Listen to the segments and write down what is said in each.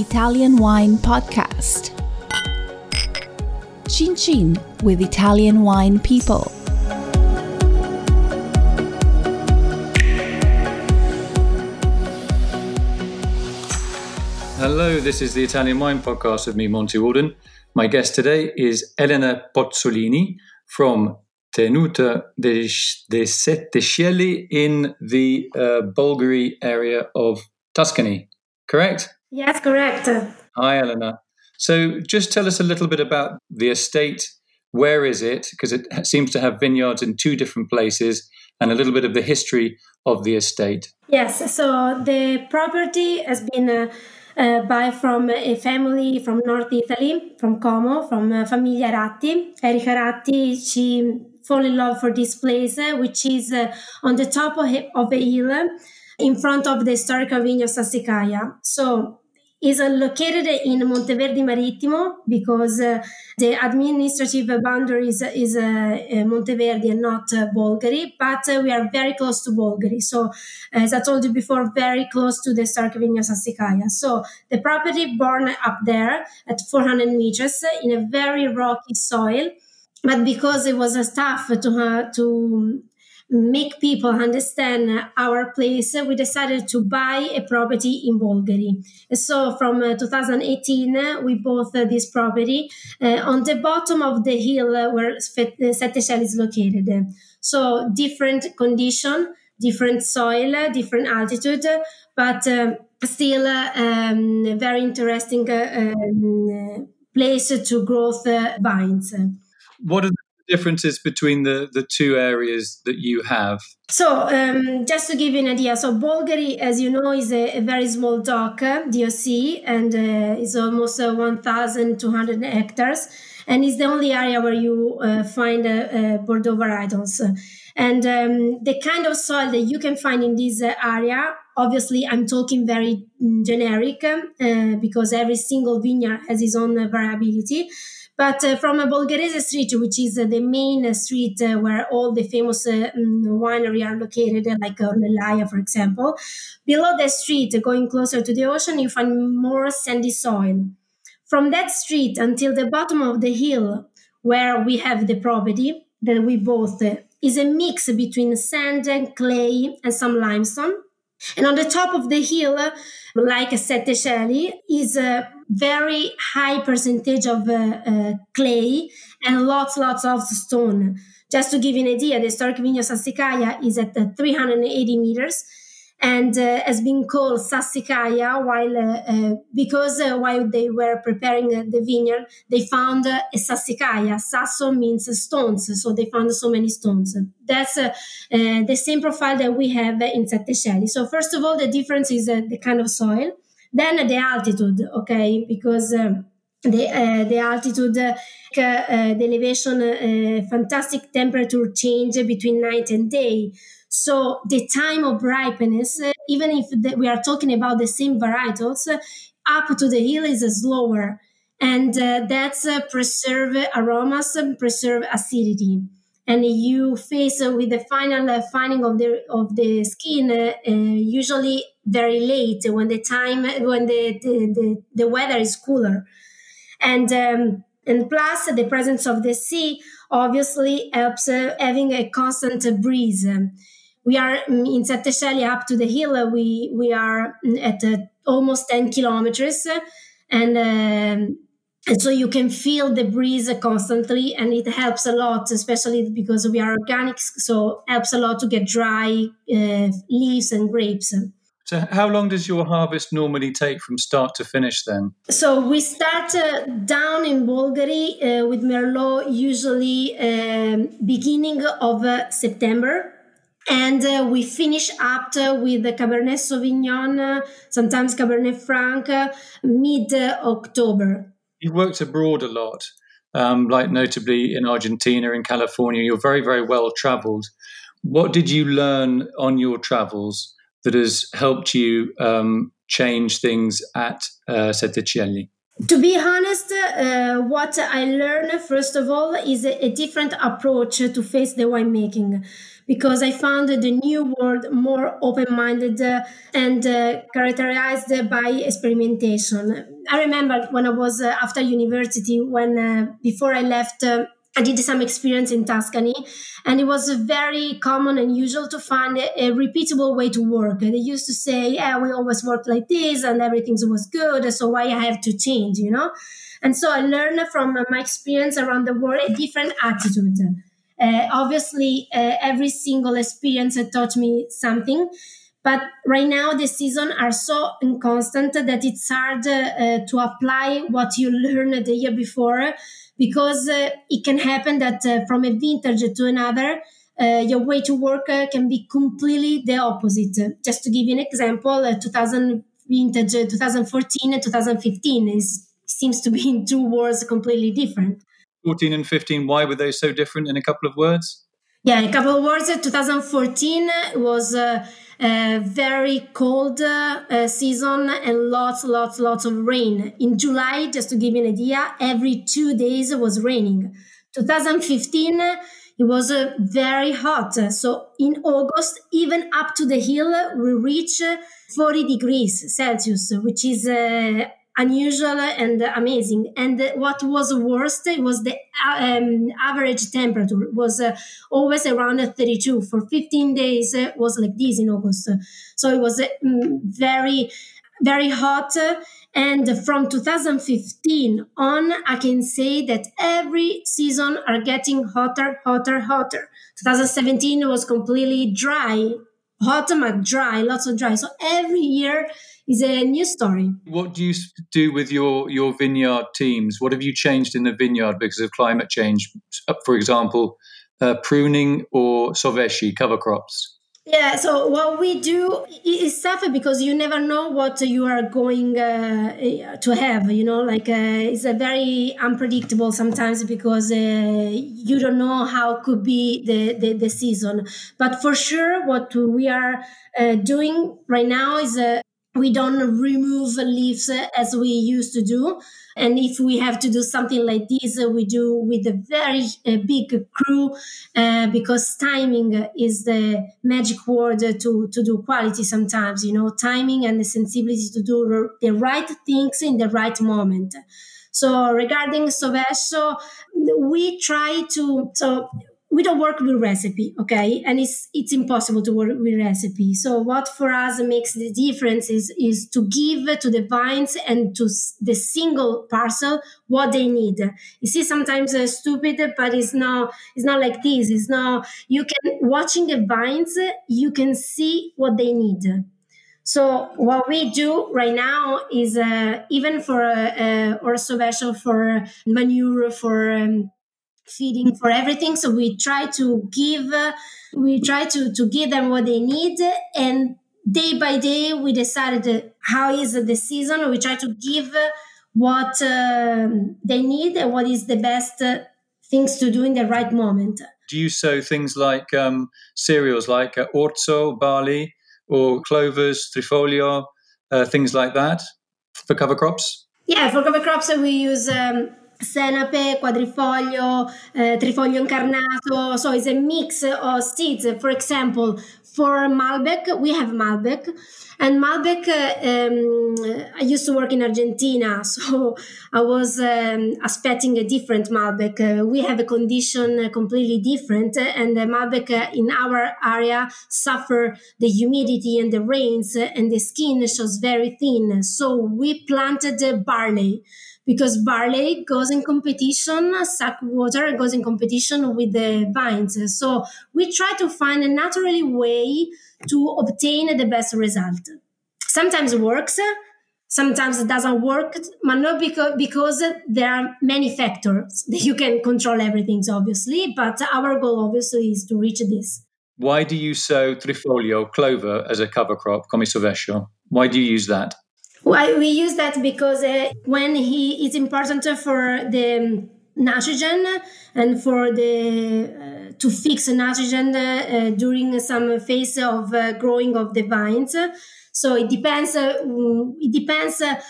Italian Wine Podcast. Chin Chin with Italian Wine People. Hello, this is the Italian Wine Podcast with me, Monty Waldin. My guest today is Elena Pozzolini from Tenuta de, de Sette Cieli in the uh, Bolgheri area of Tuscany, correct? Yes, correct. Hi, Elena. So just tell us a little bit about the estate. Where is it? Because it seems to have vineyards in two different places and a little bit of the history of the estate. Yes, so the property has been uh, uh, by from a family from North Italy, from Como, from uh, Famiglia Ratti. Erika Ratti, she fall in love for this place, uh, which is uh, on the top of, of a hill in front of the historical vineyard Sassicaia. So is uh, located in Monteverdi Marittimo because uh, the administrative boundary is, is uh, uh Monteverdi and not uh, Bolgheri, but uh, we are very close to Bolgheri. So, as I told you before, very close to the Stark Vineyard Sassicaia. So, the property born up there at 400 meters in a very rocky soil. But because it was tough to, to make people understand our place, we decided to buy a property in Bolgheri. So from uh, 2018, uh, we bought uh, this property on the bottom of the hill where Sette is located. So different condition, different soil, different altitude, but still um, very interesting um, place to growth vines. What are differences between the, the two areas that you have? So, um, just to give you an idea, so Bolgheri, as you know, is a, a very small dock, DOC, and uh, is almost uh, 1,200 hectares, and is the only area where you uh, find uh, uh, Bordeaux varietals. And um, the kind of soil that you can find in this uh, area, obviously, I'm talking very generic because every single vineyard has its own variability but uh, from a Bolgherese street, which is uh, the main street uh, where all the famous mm, winery are located, like Ornellaia, for example, below the street, going closer to the ocean, you find more sandy soil. From that street until the bottom of the hill, where we have the property that we bought, is a mix between sand and clay and some limestone. And on the top of the hill, like a Cieli, is a very high percentage of uh, uh, clay and lots, lots of stone. Just to give you an idea, the historic vineyard Sassicaia is at uh, 380 meters and uh, has been called Sassicaia while uh, uh, because uh, while they were preparing uh, the vineyard, they found uh, a Sassicaia. Sasso means stones, so they found so many stones. That's the same profile that we have in Sette Cieli. So first of all, the difference is the kind of soil, then the altitude, okay, because. The uh, the altitude, uh, the elevation, uh, fantastic temperature change between night and day. So the time of ripeness, uh, even if the, we are talking about the same varietals, uh, up to the hill is slower. And uh, that's uh, preserve aromas and preserve acidity. And you face uh, with the final uh, finding of the of the skin usually very late when the time when the the, the, the weather is cooler, and um, and plus the presence of the sea obviously helps having a constant breeze we are mm, in Sette Cieli up to the hill. Uh, we we are mm, at uh, almost ten kilometers, and. Um, and so you can feel the breeze constantly and it helps a lot especially because we are organic so helps a lot to get dry uh, leaves and grapes so how long does your harvest normally take from start to finish then so we start uh, down in bolgheri uh, with merlot usually um, beginning of uh, september and uh, we finish up with the Cabernet Sauvignon, uh, sometimes Cabernet Franc, uh, mid October. You've worked abroad a lot, um, like notably in Argentina, in California. You're very, very well traveled. What did you learn on your travels that has helped you um, change things at uh, Sette Cieli? To be honest, uh, what I learned first of all is a, a different approach to face the winemaking because I found the new world more open minded uh, and uh, characterized by experimentation. I remember when I was uh, after university, when uh, before I left. I did some experience in Tuscany, and it was very common and usual to find a, a, repeatable way to work. They used to say, "Yeah, we always worked like this, and everything was good, so why I have to change?" You know. And so I learned from my experience around the world a different attitude. Uh, obviously, uh, every single experience taught me something. But right now, the seasons are so inconstant that it's hard uh, to apply what you learned the year before because uh, it can happen that uh, from a vintage to another, uh, your way to work can be completely the opposite. Just to give you an example, 2000 vintage 2014 and 2015 is seems to be in two worlds completely different. 14 and 15, why were they so different in a couple of words? Yeah, in a couple of words. 2014 was a, very cold uh, season and lots, lots, lots of rain. In July, just to give you an idea, every two days was raining. 2015, it was uh, very hot. So in August, even up to the hill, we reach 40 degrees Celsius, which is uh, unusual and amazing. And what was worst was the um, average temperature was uh, always around 32 for 15 days uh, was like this in August. So it was uh, very, very hot. And from 2015 on, I can say that every season are getting hotter, hotter, hotter. 2017 was completely dry, hot but dry, lots of dry. So every year is a new story. What do you do with your your vineyard teams? What have you changed in the vineyard because of climate change? Uh, for example, uh, pruning or sovesci cover crops. Yeah, so what we do is tough because you never know what you are going uh, to have. You know, like uh, it's a very unpredictable sometimes because uh, you don't know how could be the, the, the season. But for sure, what we are uh, doing right now is uh, we don't remove leaves as we used to do. And if we have to do something like this, we do with a very uh, big crew uh, because timing is the magic word to, to do quality sometimes, you know, timing and the sensibility to do the right things in the right moment. So regarding Sovesso, we try to, so we don't work with recipe okay? And it's it's impossible to work with recipe. So what for us makes the difference is is to give to the vines and to the single parcel what they need. You see sometimes uh, stupid but it's not it's not like this. It's not you can watching the vines you can see what they need. So what we do right now is uh, even for uh, uh, or special for manure for um, feeding for everything. So we try to give uh, we try to to give them what they need and day by day we decided how is the season. We try to give what uh, they need and what is the best uh, things to do in the right moment. Do you sow things like um, cereals like uh, orzo barley or clovers trifoglio uh, things like that for cover crops? Yeah for cover crops we use um, senape, quadrifoglio, uh, trifoglio incarnato. So it's a mix of seeds. For example, for Malbec, we have Malbec. And Malbec, um, I used to work in Argentina, so I was um, expecting a different Malbec. Uh, we have a condition completely different, and the Malbec in our area suffer the humidity and the rains, and the skin shows very thin. So we planted barley because barley goes in competition, suck water goes in competition with the vines. So we try to find a naturally way to obtain the best result. Sometimes it works, sometimes it doesn't work, but not because, because there are many factors that you can control everything, obviously. But our goal, obviously, is to reach this. Why do you sow trifoglio, clover, as a cover crop, come? Why do you use that? Well, we use that because uh, when he is important for the nitrogen and for the uh, to fix nitrogen uh, during some phase of uh, growing of the vines. So it depends. Uh, it depends. Uh,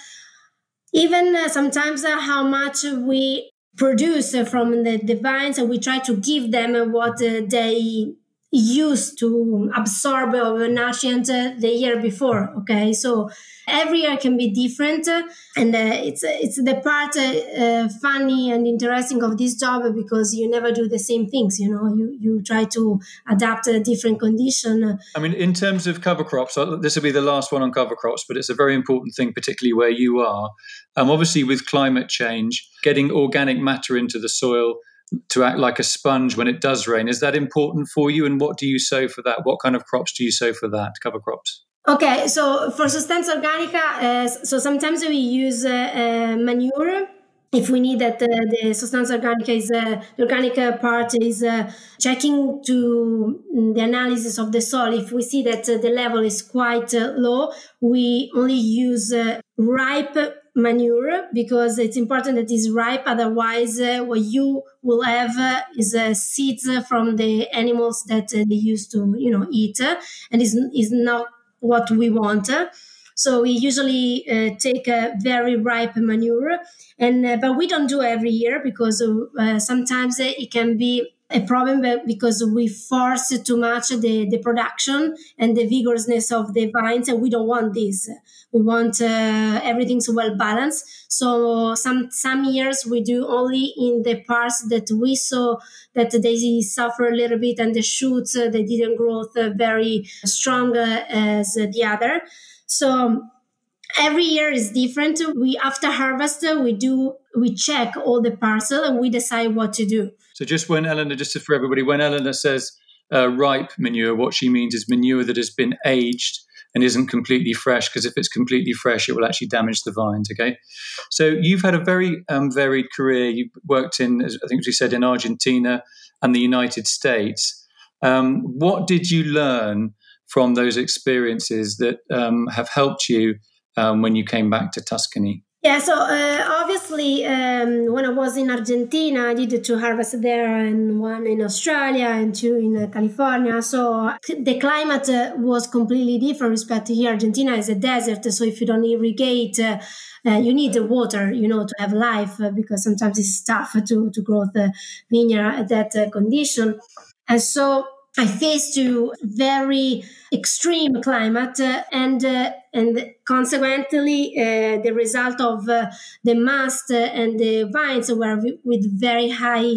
even sometimes how much we produce from the, the vines, and we try to give them what they used to absorb a nutrient the year before. Okay, so every year can be different, and uh, it's it's the part uh, funny and interesting of this job because you never do the same things. You know, you you try to adapt a different condition. I mean, in terms of cover crops, uh, this will be the last one on cover crops, but it's a very important thing, particularly where you are. Um, obviously, with climate change, getting organic matter into the soil to act like a sponge when it does rain. Is that important for you? And what do you sow for that? What kind of crops do you sow for that, cover crops? Okay, so for Sostanza Organica, uh, so sometimes we use uh, uh, manure if we need that uh, the Sostanza Organica is uh, the organic part is uh, checking to mm, the analysis of the soil. If we see that the level is quite low, we only use ripe manure because it's important that it's ripe. Otherwise, uh, what you will have uh, is uh, seeds from the animals that uh, they used to, you know, eat, uh, and is is not what we want. So we usually uh, take a very ripe manure, and but we don't do every year because sometimes it can be a problem because we force too much the, the production and the vigorousness of the vines and we don't want this. We want uh, everything's well balanced. So some some years we do only in the parts that we saw that they suffer a little bit and the shoots uh, they didn't grow uh, very strong uh, as the other. So every year is different. We after harvest we do we check all the parcel and we decide what to do so just when Elena just for everybody when Elena says uh, ripe manure what she means is manure that has been aged and isn't completely fresh because if it's completely fresh it will actually damage the vines okay? So you've had a very um, varied career. You've worked in as i think you said in argentina and the united states. Um, what did you learn from those experiences that um, have helped you um, when you came back to Tuscany? Yeah, so uh, obviously, um, when I was in Argentina, I did two harvests there, and one in Australia and two in uh, California. So the climate uh, was completely different respect to here. Argentina is a desert, so if you don't irrigate, uh, uh, you need the water, you know, to have life uh, because sometimes it's tough to to grow the vineyard at that condition. And so I faced to very extreme climate uh, and uh, and consequently uh, the result of uh, the mast and the vines were with very high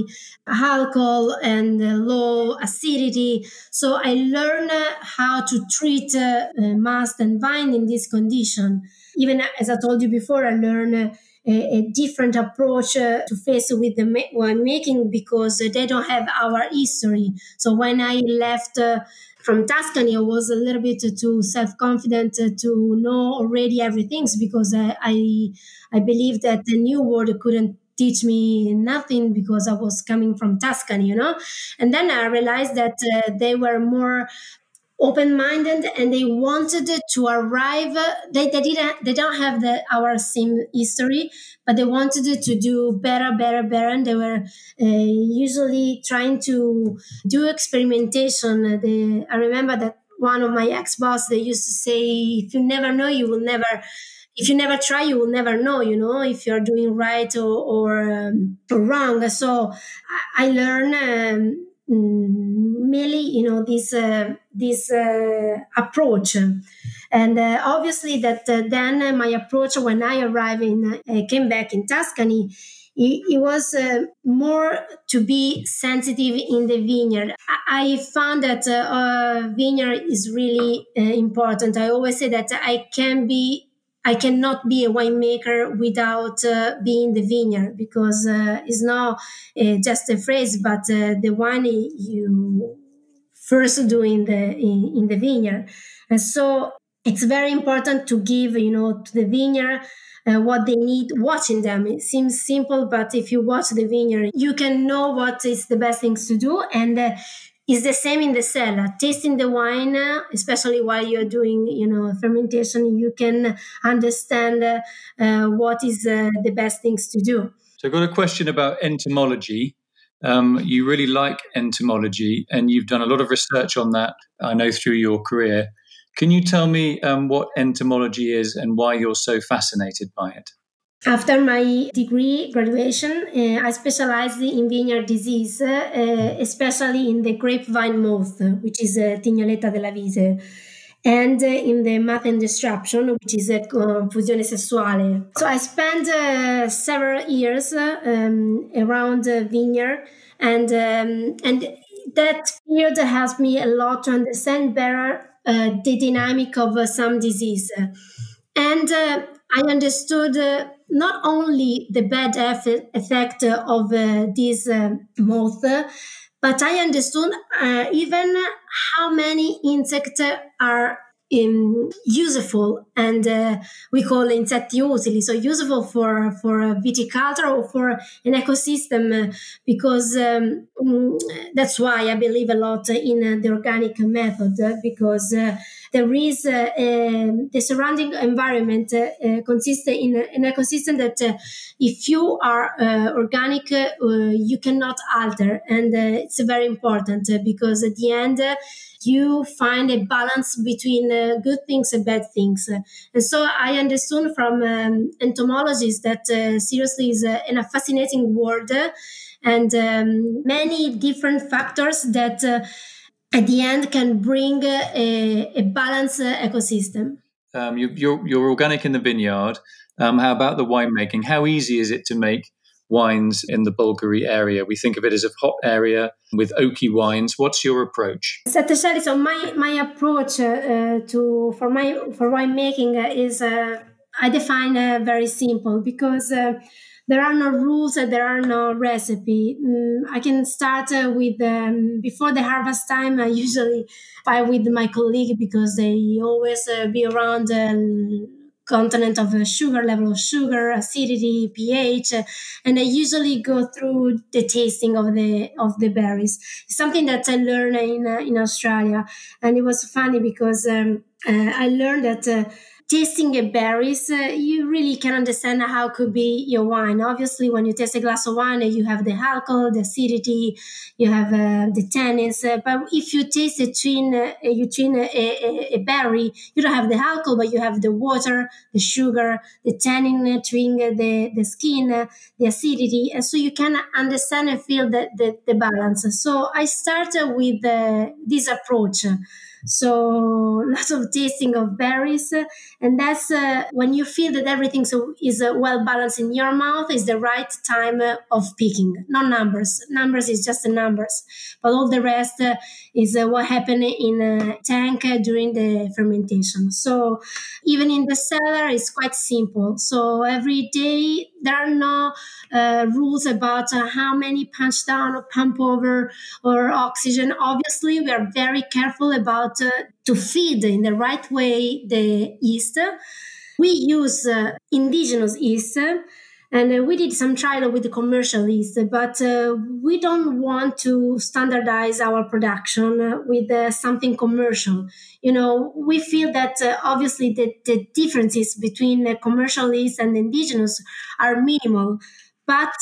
alcohol and low acidity. So i learned how to treat uh, mast and vine in this condition. Even as i told you before i learned a, a different approach uh, to face with the ma- winemaking because uh, they don't have our history. So when I left uh, from Tuscany, I was a little bit too self confident to know already everything because I, I, I believe that the new world couldn't teach me nothing because I was coming from Tuscany, you know. And then I realized that uh, they were more open-minded and they wanted to arrive. They, they didn't they don't have the our same history but they wanted to do better better better. And they were uh, usually trying to do experimentation. They, i remember that one of my ex-boss they used to say if you never know you will never if you never try you will never know you know if you're doing right or, or, um, or wrong. So i, I learned um, merely you know this uh, this uh, approach. And uh, obviously that uh, then my approach when i arrived in uh, came back in tuscany it, it was uh, more to be sensitive in the vineyard. I, I found that vineyard is really important. I always say that i can be I cannot be a winemaker without uh, being the vineyard because uh, it's not uh, just a phrase, but uh, the wine you first do in the in, in, the vineyard. And so it's very important to give, you know, to the vineyard uh, what they need watching them. It seems simple, but if you watch the vineyard, you can know what is the best things to do and uh, is the same in the cellar. Tasting the wine, especially while you're doing, you know, fermentation, you can understand uh, what is uh, the best things to do. So I've got a question about entomology. Um, you really like entomology, and you've done a lot of research on that. I know through your career. Can you tell me um, what entomology is and why you're so fascinated by it? After my degree graduation, uh, I specialized in vineyard disease, uh, especially in the grapevine moth, which is uh, Tignoletta della Vite, and uh, in the mating disruption, which is a uh, fusione sessuale. So I spent uh, several years um, around the vineyard, and um, and that period helped me a lot to understand better uh, the dynamic of some disease. And I understood uh, not only the bad effect of uh, this moth, but I understood even how many insects are um, useful and uh, we call insetti utili so useful for for viticulture or for an ecosystem uh, because um, mm, that's why i believe a lot in uh, the organic method because uh, there is uh, the surrounding environment uh, consists in an ecosystem that if you are organic you cannot alter. And it's very important because at the end you find a balance between uh, good things and bad things. And so I understood from um, entomologists that uh, seriously is a, in a fascinating world and um, many different factors that uh, at the end can bring a, a balanced ecosystem. Um, you, are you're, you're organic in the vineyard. Um, how about the winemaking? How easy is it to make wines in the Bolgheri area. We think of it as a hot area with oaky wines. What's your approach? So my my approach uh, to for my for winemaking is uh, I define uh, very simple because. Uh, there are no rules and there are no recipe. Mm, I can start uh, with um, before the harvest time. I usually fight with my colleague because they always uh, be around content of sugar, level of sugar, acidity, pH, and I usually go through the tasting of the of the berries. It's something that I learned in uh, in Australia, and it was funny because um, uh, I learned that. Uh, tasting a berries, uh, you really can understand how could be your wine. Obviously, when you taste a glass of wine, you have the alcohol, the acidity, you have uh, the tannins. Uh, but if you taste a twin, uh, you twin a, a, a, berry, you don't have the alcohol, but you have the water, the sugar, the tannin, uh, twin, uh, the the skin, the acidity, and so you can understand and feel the the, the balance. So I started with this approach. So lots of tasting of berries, and that's uh, when you feel that everything so is uh, well balanced in your mouth is the right time uh, of picking. Not numbers. Numbers is just the numbers, but all the rest uh, is uh, what happened in a tank during the fermentation. So even in the cellar, it's quite simple. So every day there are no uh, rules about uh, how many punch down or pump over or oxygen. Obviously, we are very careful about uh, to feed in the right way the yeast. We use uh, indigenous yeast and uh, we did some trial with the commercial yeast, but uh, we don't want to standardize our production with uh, something commercial. You know, we feel that obviously the, the differences between commercial yeast and indigenous are minimal, but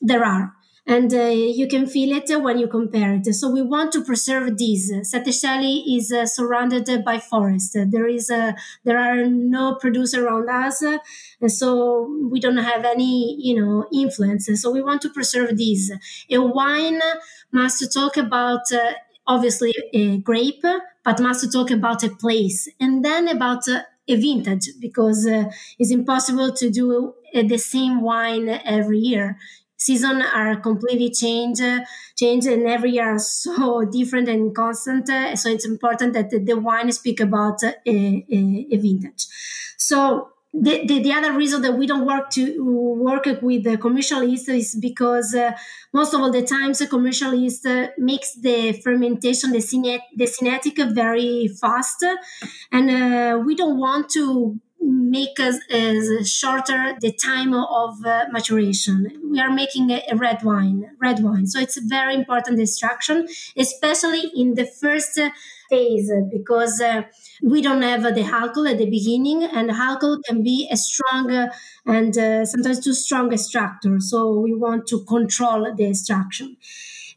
there are and uh, you can feel it when you compare it. So we want to preserve this. Sette Cieli is uh, surrounded by forest. There is a, there are no producer around us, and so we don't have any you know influence. So we want to preserve this. A wine must talk about. Uh, obviously, a grape, but must talk about a place and then about uh, a vintage because uh, it's impossible to do the same wine every year season are completely changed, changed, and every year are so different and constant. So it's important that the, wine speak about a, a, a vintage. So the, the, the, other reason that we don't work to work with the commercial yeast is because uh, most of all the times the commercial yeast uh, makes the fermentation the, cinet, the cinetic very fast and uh, we don't want to make us shorter the time of uh, maturation. We are making a, red wine, red wine. So it's a very important extraction, especially in the first phase, because uh, we don't have the alcohol at the beginning, and alcohol can be a strong uh, and uh, sometimes too strong extractor. So we want to control the extraction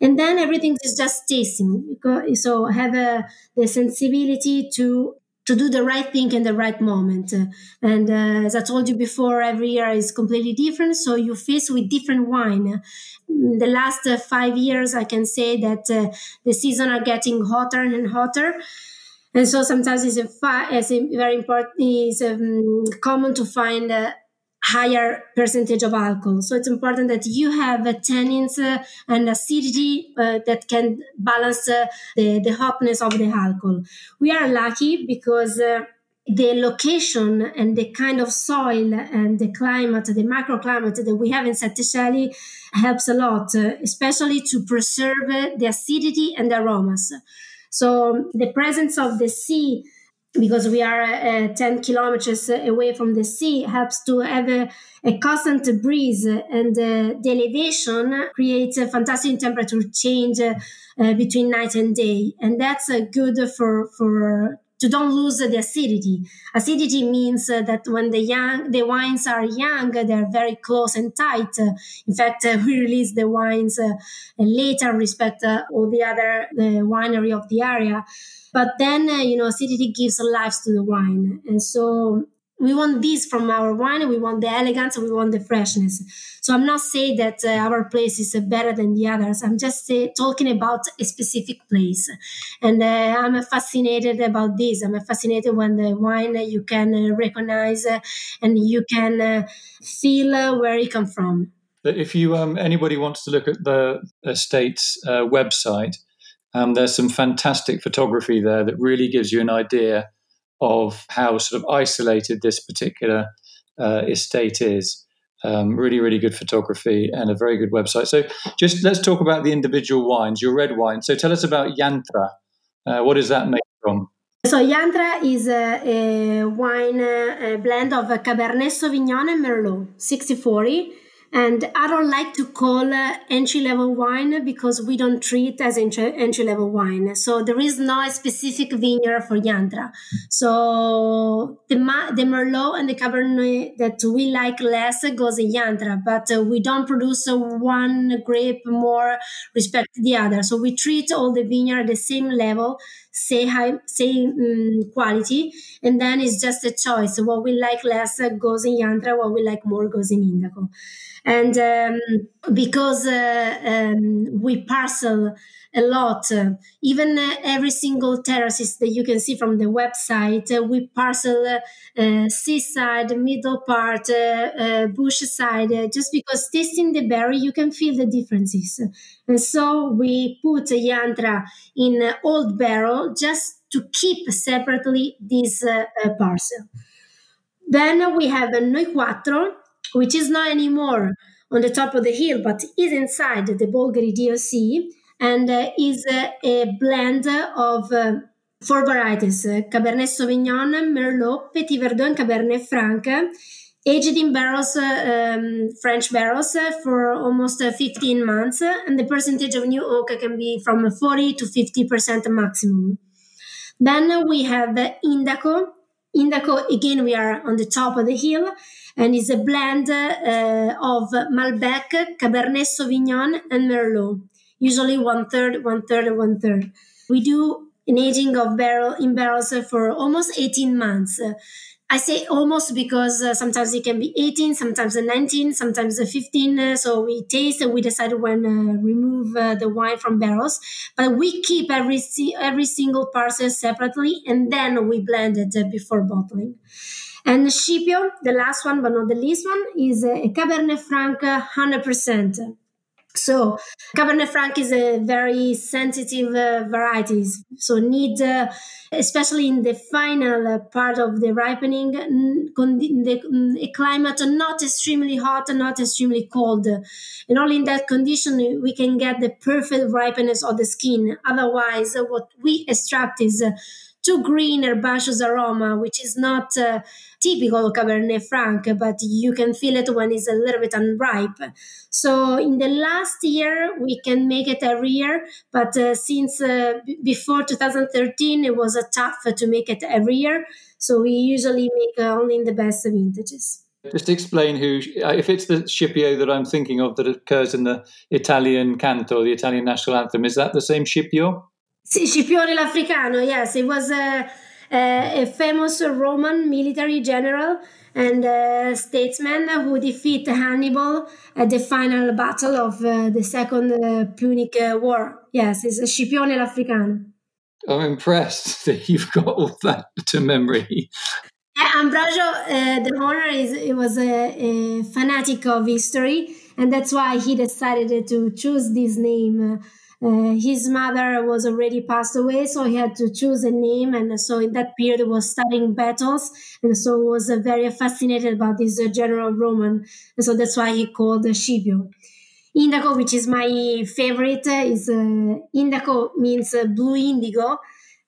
and then everything is just tasting so have a, the sensibility to to do the right thing in the right moment. And uh, as I told you before, every year is completely different. So you face with different wine. In the last uh, five years, I can say that uh, the season are getting hotter and hotter. And so sometimes it's, a it's a very important, it's um, common to find uh, higher percentage of alcohol. So it's important that you have a tannins uh, and acidity uh, that can balance uh, the, the hotness of the alcohol. We are lucky because uh, the location and the kind of soil and the climate, the microclimate that we have in Sette Cieli helps a lot, uh, especially to preserve the acidity and the aromas. So the presence of the sea because we are uh, 10 kilometers away from the sea helps to have a, a constant breeze and uh, the elevation creates a fantastic temperature change uh, between night and day. And that's uh, good for for to don't lose the acidity. Acidity means uh, that when the young, the wines are young, they're very close and tight. In fact, uh, we release the wines uh, later, respect all the other winery of the area. But then, you know, acidity gives life to the wine, and so we want this from our wine we want the elegance we want the freshness. So i'm not saying that uh, our place is uh, better than the others. I'm just uh, talking about a specific place. And uh, i'm fascinated about this. I'm fascinated when the wine uh, you can uh, recognize and you can feel where it come from. If you um, anybody wants to look at the estate's website um, there's some fantastic photography there that really gives you an idea of how sort of isolated this particular uh, estate is. Um, really, really good photography and a very good website. So, just let's talk about the individual wines, your red wine. So, tell us about Yantra. Uh, what is that made from? So, Yantra is a, a wine a blend of Cabernet Sauvignon and Merlot, 60 40. And I don't like to call uh, entry level wine because we don't treat as entry level wine. So there is no specific vineyard for Yantra. So the, the Merlot and the Cabernet that we like less goes in Yantra, but uh, we don't produce one grape more respect the other. So we treat all the vineyard at the same level, same high, same um, quality, and then it's just a choice. What we like less goes in Yantra, what we like more goes in Indaco and um, because uh, um, we parcel a lot. Uh, even uh, every single terraces that you can see from the website uh, we parcel uh, uh, seaside middle part bush side just because tasting the berry you can feel the differences. And so we put yantra in old barrel just to keep separately this parcel. Then we have a Noi Quattro which is not anymore on the top of the hill, but is inside the Bolgheri DOC and uh, is a blend of uh, four varieties uh, Cabernet Sauvignon, Merlot, Petit Verdot, and Cabernet Franc. Aged in barrels, um, French barrels, for almost 15 months, and the percentage of new oak can be from 40 to 50% maximum. Then we have Indaco. Indaco, again, we are on the top of the hill and is a blend uh, of Malbec, Cabernet Sauvignon, and Merlot. Usually one third, one third, one third. We do an aging of barrel in barrels for almost 18 months. I say almost because uh, sometimes it can be 18, sometimes 19, sometimes 15. Uh, so we taste and we decide when uh, remove uh, the wine from barrels. But we keep every every single parcel separately and then we blend it uh, before bottling. And Scipio, the last one but not the least one, is a Cabernet Franc 100%. So Cabernet Franc is a very sensitive uh, variety, so need, uh, especially in the final uh, part of the ripening, the climate not extremely hot and not extremely cold, and only in that condition we can get the perfect ripeness of the skin. Otherwise, what we extract is too green herbaceous aroma, which is not uh, typical Cabernet Franc, but you can feel it when it's a little bit unripe. So in the last year, we can make it every year, but uh, since uh, b- before 2013, it was tough to make it every year. So we usually make uh, only in the best vintages. Just to explain who, uh, if it's the Scipio that I'm thinking of that occurs in the Italian canto, the Italian national anthem, is that the same Scipio? Scipione l'Africano, yes. It was a, a famous Roman military general and uh, statesman who defeat Hannibal at the final battle of uh, the Second uh, Punic War. Yes, it's Scipione l'Africano. I'm impressed that you've got all that to memory. Ambrogio, uh, the owner, is it was a, a, fanatic of history, and that's why he decided to choose this name. Uh, his mother was already passed away, so he had to choose a name, and so in that period was studying battles, and so was uh, very fascinated about this uh, general Roman, and so that's why he called Scipio. Indaco, which is my favorite, is uh, Indaco means uh, blue indigo,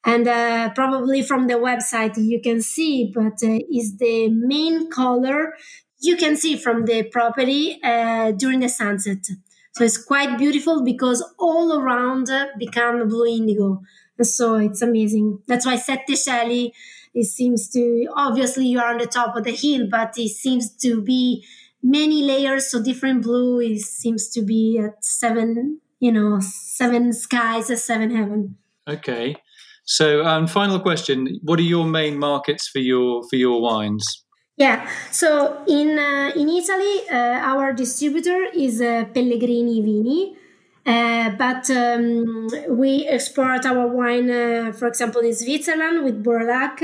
and uh, probably from the website you can see, but uh, is the main color you can see from the property uh, during the sunset. So it's quite beautiful because all around uh, become blue indigo. So it's amazing. That's why Sette Cieli, it seems to, obviously you are on the top of the hill, but it seems to be many layers. So different blue it seems to be at seven, you know, seven skies, a seven heaven. Okay. So, um, final question: What are your main markets for your for your wines? Yeah, so in uh, in Italy, uh, our distributor is uh, Pellegrini Vini, uh, but um, we export our wine, uh, for example, in Switzerland with Borlac.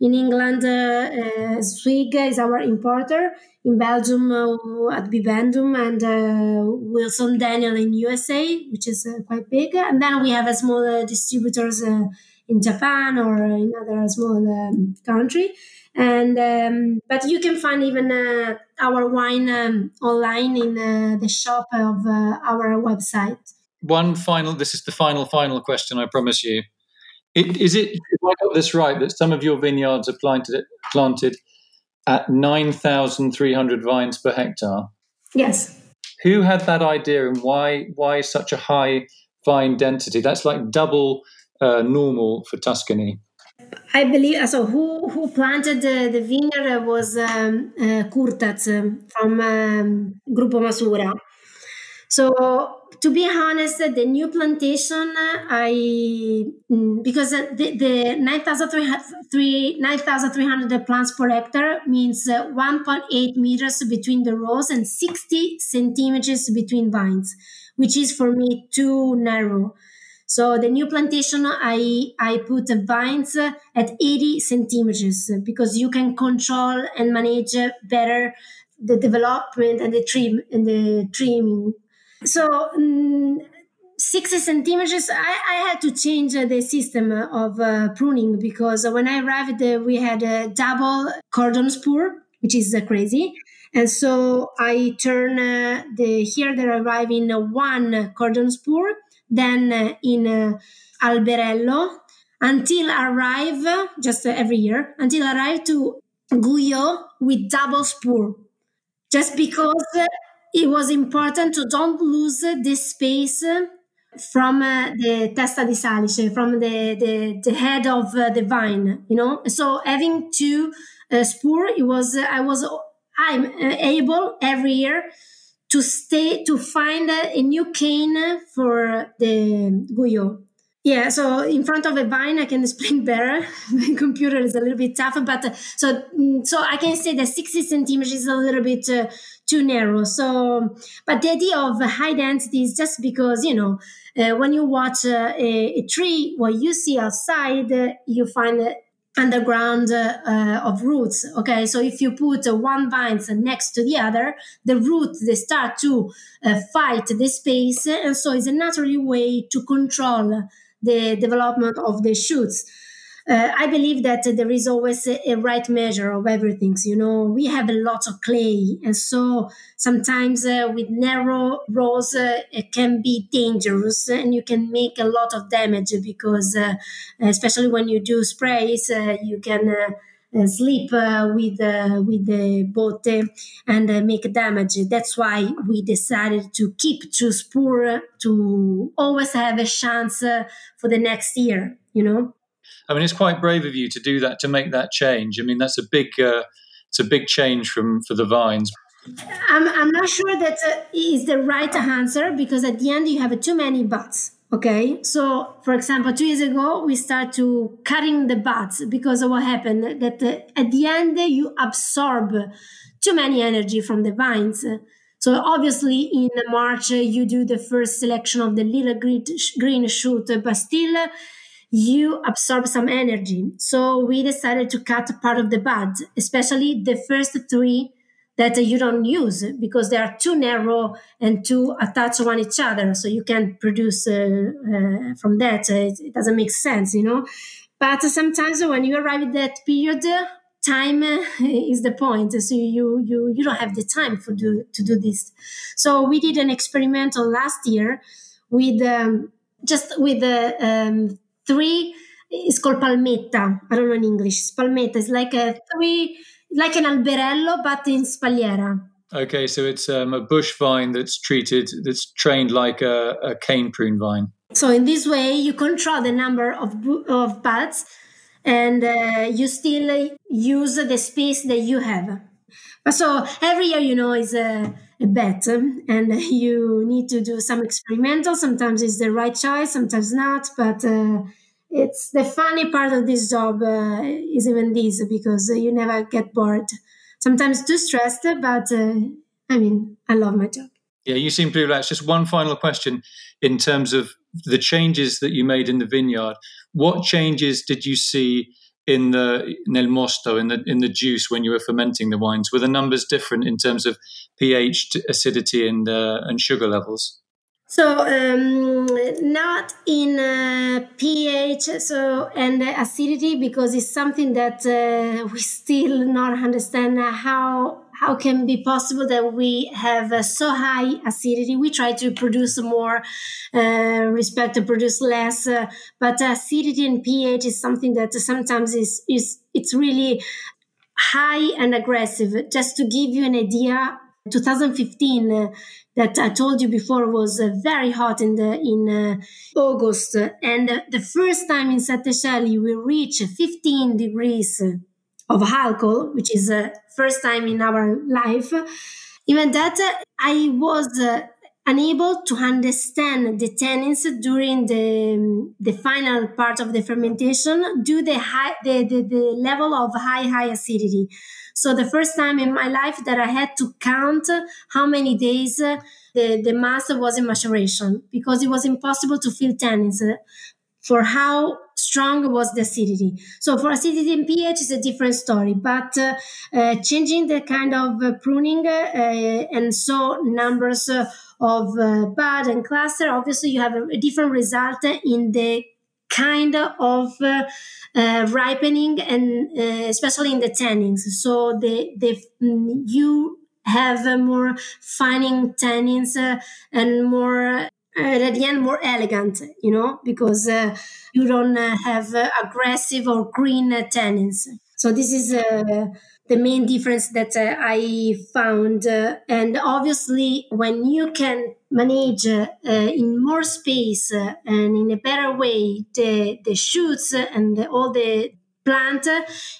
In England, uh, Swig is our importer. In Belgium, at Vivendum and Wilson Daniel in USA, which is quite big. And then we have a small distributors in Japan or in other small um, country. And um, but you can find even uh, our wine um, online in uh, the shop of uh, our website. One final this is the final final question i promise you. It, is it if i got this right that some of your vineyards are planted planted at 9300 vines per hectare? Yes. Who had that idea and why why such a high vine density? That's like double uh, normal for tuscany I believe so. Who who planted the, the vineyard was um, uh, Kurtats from um, Gruppo Matura. So to be honest, the new plantation, I mm, because the, the 9,300 plants per hectare means uh, 1.8 meters between the rows and 60 centimeters between vines, which is for me too narrow. So the new plantation, I, I put vines at 80 centimeters because you can control and manage better the development and the trim and the trimming. So um, 60 centimeters, I, I, had to change the system of uh, pruning because when I arrived, uh, we had a double cordon spur, which is uh, crazy. And so I turn uh, the here that I arrive in one cordon spur then uh, in uh, Alberello until arrive just every year until arrive to Guyot with double spur, just because it was important to don't lose this space from uh, the testa di salice, from the, the, the head of uh, the vine, you know. So having two uh, spur, it was I was I'm able every year to stay to find a, a new cane for the Guyot. Yeah, so in front of a vine, I can explain better. My computer is a little bit tough, but uh, so mm, so I can say that 60 centimeters is a little bit uh, too narrow. So, but the idea of high density is just because you know uh, when you watch uh, a, a, tree, what you see outside, uh, you find underground uh, of roots okay? So if you put uh, one vines next to the other the roots they start to uh, fight the space and so it's a natural way to control the development of the shoots uh, I believe that there is always a, a, right measure of everything. You know, we have a lot of clay, and so sometimes uh, with narrow rows, uh, it can be dangerous, and you can make a lot of damage because, uh, especially when you do sprays, uh, you can. Uh, sleep with with the boat and make damage. That's why we decided to keep to spur to always have a chance for the next year. You know. I mean, it's quite brave of you to do that, to make that change. I mean, that's a big, uh, it's a big change from for the vines. I'm, I'm not sure that uh, is the right answer because at the end you have too many buts. Okay, so for example, two years ago we start to cutting the buds because of what happened that uh, at the end you absorb too many energy from the vines. So obviously in March uh, you do the first selection of the little green, green shoot, but still you absorb some energy. So we decided to cut part of the bud, especially the first three that you don't use because they are too narrow and too attached one each other. So you can't produce uh, uh, from that. Uh, it, it, doesn't make sense, you know. But sometimes when you arrive at that period, time is the point. So you you you don't have the time for do to do this. So we did an experimental last year with um, just with the um, three. It's called palmetta. I don't know in English. It's palmetta. It's like a three like an alberello, but in spalliera. Okay, so it's um, a bush vine that's treated, that's trained like a, a, cane prune vine. So in this way, you control the number of of buds, and uh, you still use the space that you have. But so every year, you know, is a, a bet, and you need to do some experimental. Sometimes it's the right choice, sometimes not, but. Uh, it's the funny part of this job uh, is even this because you never get bored. Sometimes too stressed, but uh, I mean, I love my job. Yeah, you seem pretty relaxed. Just one final question in terms of the changes that you made in the vineyard. What changes did you see in the nel mosto in the in the juice when you were fermenting the wines? Were the numbers different in terms of pH, acidity, and uh, and sugar levels? So um, not in uh, pH so and acidity because it's something that uh, we still not understand how how can be possible that we have uh, so high acidity. We try to produce more, uh, respect to produce less, uh, but acidity and pH is something that sometimes is is it's really high and aggressive. Just to give you an idea, 2015 uh, that I told you before was uh, very hot in the in uh, August, and the first time in Sette Cieli we reached 15 degrees of alcohol, which is the first time in our life. Even that, I was unable to understand the tannins during the, the final part of the fermentation due the high the, the, the level of high high acidity so the first time in my life that I had to count how many days uh, the, the mass was in maturation because it was impossible to feel tannins uh, for how strong was the acidity. So for acidity and pH is a different story, but uh, uh, changing the kind of uh, pruning uh, and so numbers of bud and cluster, obviously you have a, a different result in the kind of uh, uh, ripening and uh, especially in the tannins. So the the mm, you have a more fining tannins uh, and more. Uh, at the end, more elegant, you know, because uh, you don't have aggressive or green tannins. So this is the main difference that uh, I found. Uh, and obviously, when you can manage uh, in more space uh, and in a better way the, the shoots and the, all the plant,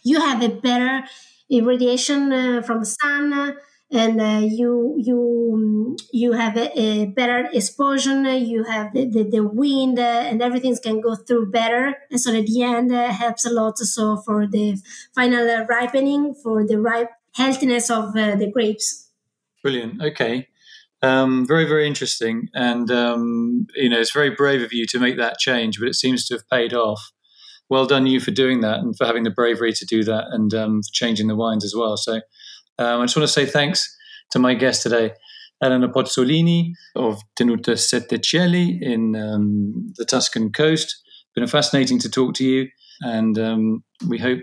you have a better irradiation uh, from sun and uh, you you you have a, a, better exposure you have the, the, the wind uh, and everything can go through better. And so at the end uh, helps a lot so for the final uh, ripening for the ripe healthiness of uh, the grapes. Brilliant. Okay. Um, very very interesting. And um, you know it's very brave of you to make that change but it seems to have paid off. Well done you for doing that and for having the bravery to do that and um, for changing the wines as well. So um, I just want to say thanks to my guest today, Elena Pozzolini of Tenuta Sette Cieli in um, the Tuscan coast. Been fascinating to talk to you, and um, we hope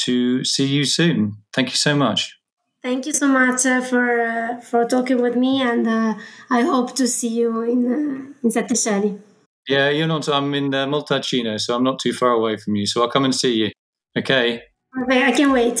to see you soon. Thank you so much. Thank you so much uh, for uh, for talking with me, and uh, I hope to see you in uh, in Sette Cieli. Yeah, you're not. I'm in uh, Montalcino, so I'm not too far away from you. So I'll come and see you. Okay. Okay, I can wait.